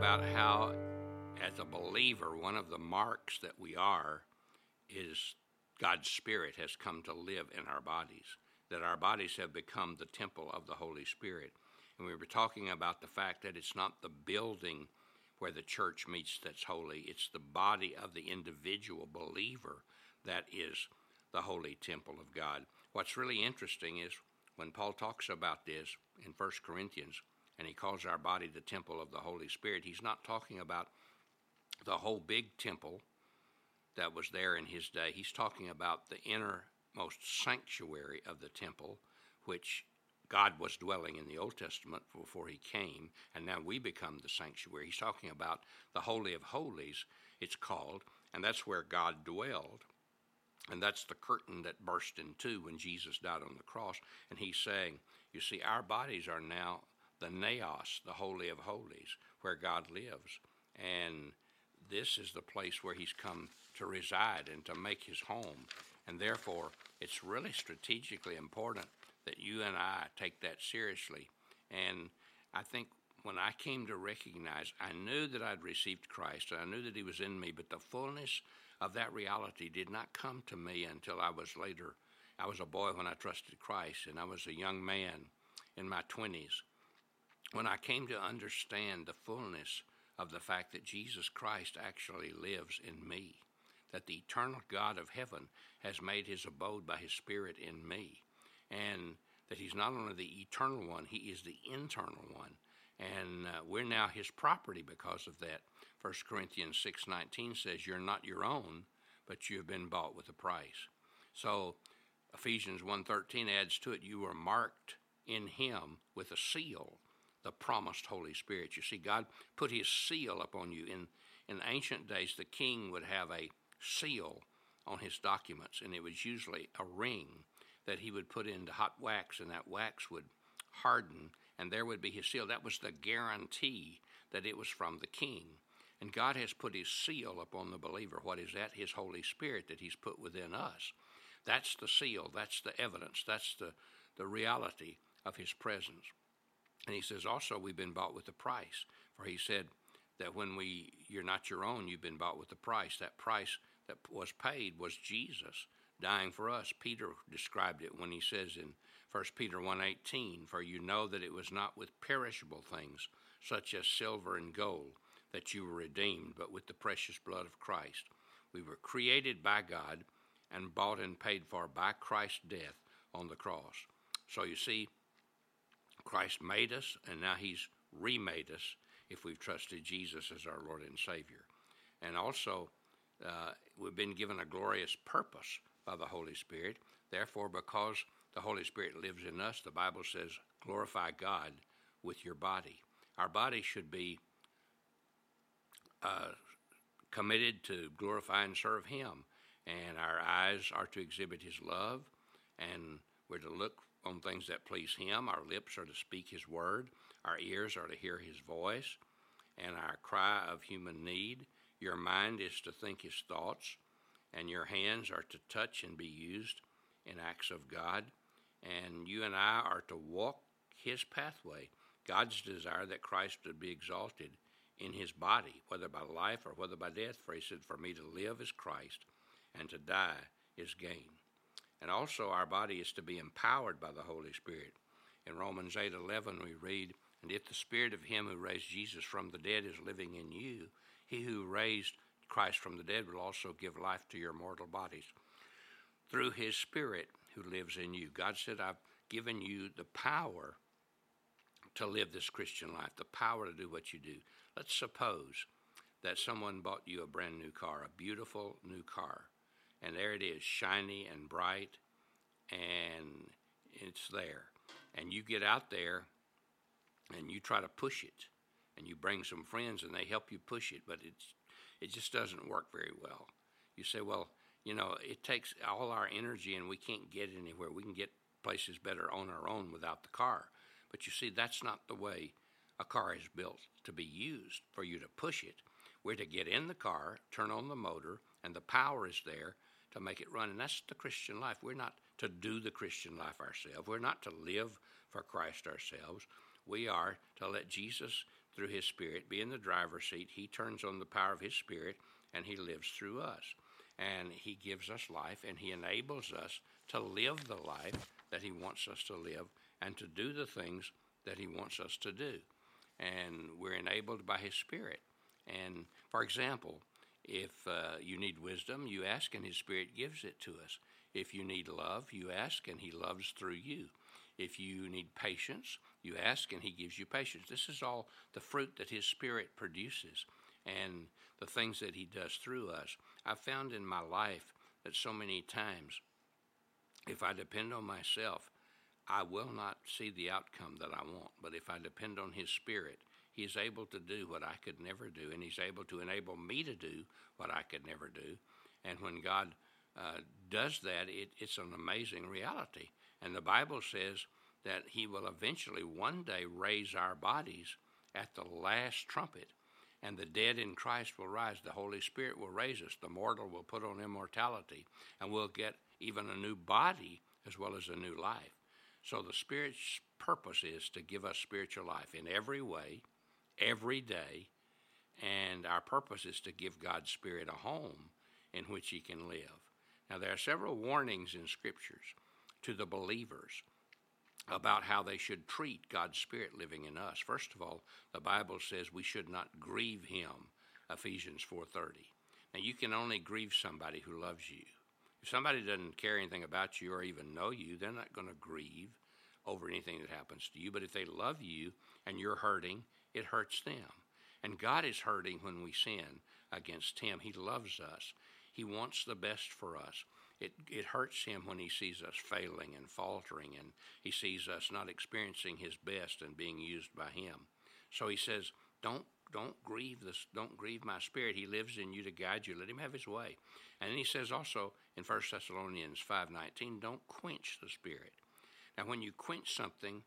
about how, as a believer, one of the marks that we are is God's Spirit has come to live in our bodies, that our bodies have become the temple of the Holy Spirit. And we were talking about the fact that it's not the building where the church meets that's holy, it's the body of the individual believer that is the holy temple of God. What's really interesting is when Paul talks about this in 1 Corinthians, and he calls our body the temple of the Holy Spirit, he's not talking about the whole big temple that was there in his day. He's talking about the innermost sanctuary of the temple, which God was dwelling in the Old Testament before he came, and now we become the sanctuary. He's talking about the Holy of Holies, it's called, and that's where God dwelled. And that's the curtain that burst in two when Jesus died on the cross. And he's saying, you see, our bodies are now the naos, the Holy of Holies, where God lives. And this is the place where he's come to reside and to make his home. And therefore, it's really strategically important that you and I take that seriously. And I think when I came to recognize, I knew that I'd received Christ, and I knew that He was in me, but the fullness of that reality did not come to me until I was later. I was a boy when I trusted Christ, and I was a young man in my 20s when I came to understand the fullness of the fact that Jesus Christ actually lives in me, that the eternal God of heaven has made his abode by his Spirit in me, and that he's not only the eternal one, he is the internal one. And uh, we're now his property because of that. 1 Corinthians 6:19 says you're not your own, but you have been bought with a price. So Ephesians 1:13 adds to it you are marked in him with a seal the promised Holy Spirit. You see, God put his seal upon you. In, in ancient days, the king would have a seal on his documents, and it was usually a ring that he would put into hot wax, and that wax would harden, and there would be his seal. That was the guarantee that it was from the king. And God has put his seal upon the believer. What is that? His Holy Spirit that he's put within us. That's the seal, that's the evidence, that's the, the reality of his presence. And he says, also, we've been bought with a price. For he said that when we, you're not your own, you've been bought with a price. That price that was paid was Jesus dying for us. Peter described it when he says in 1 Peter 1:18, "For you know that it was not with perishable things, such as silver and gold, that you were redeemed, but with the precious blood of Christ. We were created by God and bought and paid for by Christ's death on the cross." So you see, Christ made us, and now He's remade us if we've trusted Jesus as our Lord and Savior. And also, uh, we've been given a glorious purpose by the Holy Spirit. Therefore, because the Holy Spirit lives in us, the Bible says, glorify God with your body. Our body should be uh, committed to glorify and serve Him. And our eyes are to exhibit His love, and we're to look on things that please Him. Our lips are to speak His word, our ears are to hear His voice, and our cry of human need. Your mind is to think His thoughts, and your hands are to touch and be used in acts of God. And you and I are to walk His pathway. God's desire that Christ would be exalted in His body, whether by life or whether by death. For He said, For me to live is Christ, and to die is gain. And also, our body is to be empowered by the Holy Spirit. In Romans 8 11, we read, And if the Spirit of Him who raised Jesus from the dead is living in you, He who raised Christ from the dead will also give life to your mortal bodies through His Spirit who lives in you. God said, I've given you the power to live this Christian life, the power to do what you do. Let's suppose that someone bought you a brand new car, a beautiful new car and there it is, shiny and bright, and it's there. And you get out there and you try to push it, and you bring some friends and they help you push it, but it's it just doesn't work very well. You say, well, you know, it takes all our energy and we can't get anywhere. We can get places better on our own without the car. But you see, that's not the way a car is built to be used for you to push it. We're to get in the car, turn on the motor, and the power is there to make it run. And that's the Christian life. We're not to do the Christian life ourselves. We're not to live for Christ ourselves. We are to let Jesus, through His Spirit, be in the driver's seat. He turns on the power of His Spirit and He lives through us. And He gives us life and He enables us to live the life that He wants us to live and to do the things that He wants us to do. And we're enabled by His Spirit. And for example, if uh, you need wisdom, you ask and His Spirit gives it to us. If you need love, you ask and He loves through you. If you need patience, you ask and He gives you patience. This is all the fruit that His Spirit produces and the things that He does through us. I've found in my life that so many times, if I depend on myself, I will not see the outcome that I want. But if I depend on His Spirit, He's able to do what I could never do, and He's able to enable me to do what I could never do. And when God uh, does that, it, it's an amazing reality. And the Bible says that He will eventually one day raise our bodies at the last trumpet, and the dead in Christ will rise. The Holy Spirit will raise us. The mortal will put on immortality, and we'll get even a new body as well as a new life. So the Spirit's purpose is to give us spiritual life in every way, every day, and our purpose is to give God's Spirit a home in which He can live. Now, there are several warnings in Scriptures to the believers about how they should treat God's Spirit living in us. First of all, the Bible says we should not grieve Him, Ephesians 4:30. Now, you can only grieve somebody who loves you. If somebody doesn't care anything about you or even know you, they're not going to grieve over anything that happens to you. But if they love you and you're hurting, it hurts them. And God is hurting when we sin against Him. He loves us, He wants the best for us. It, it hurts him when he sees us failing and faltering, and he sees us not experiencing his best and being used by him. So he says, "Don't don't grieve this. Don't grieve my spirit. He lives in you to guide you. Let him have his way." And then he says also in 1 Thessalonians 5:19, "Don't quench the spirit." Now, when you quench something,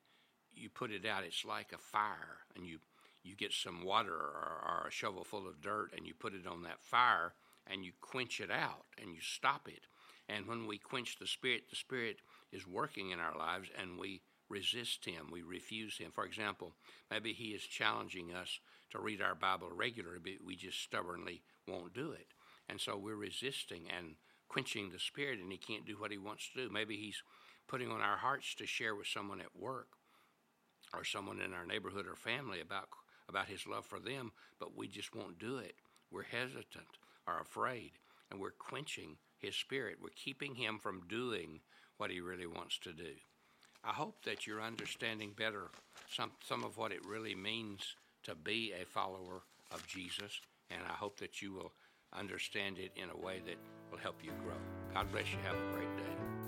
you put it out. It's like a fire, and you you get some water or, or a shovel full of dirt, and you put it on that fire, and you quench it out, and you stop it. And when we quench the Spirit, the Spirit is working in our lives and we resist Him, we refuse Him. For example, maybe He is challenging us to read our Bible regularly, but we just stubbornly won't do it. And so we're resisting and quenching the Spirit, and He can't do what He wants to do. Maybe He's putting on our hearts to share with someone at work or someone in our neighborhood or family about, about His love for them, but we just won't do it. We're hesitant or afraid, and we're quenching his Spirit. We're keeping Him from doing what He really wants to do. I hope that you're understanding better some, some of what it really means to be a follower of Jesus, and I hope that you will understand it in a way that will help you grow. God bless you. Have a great day.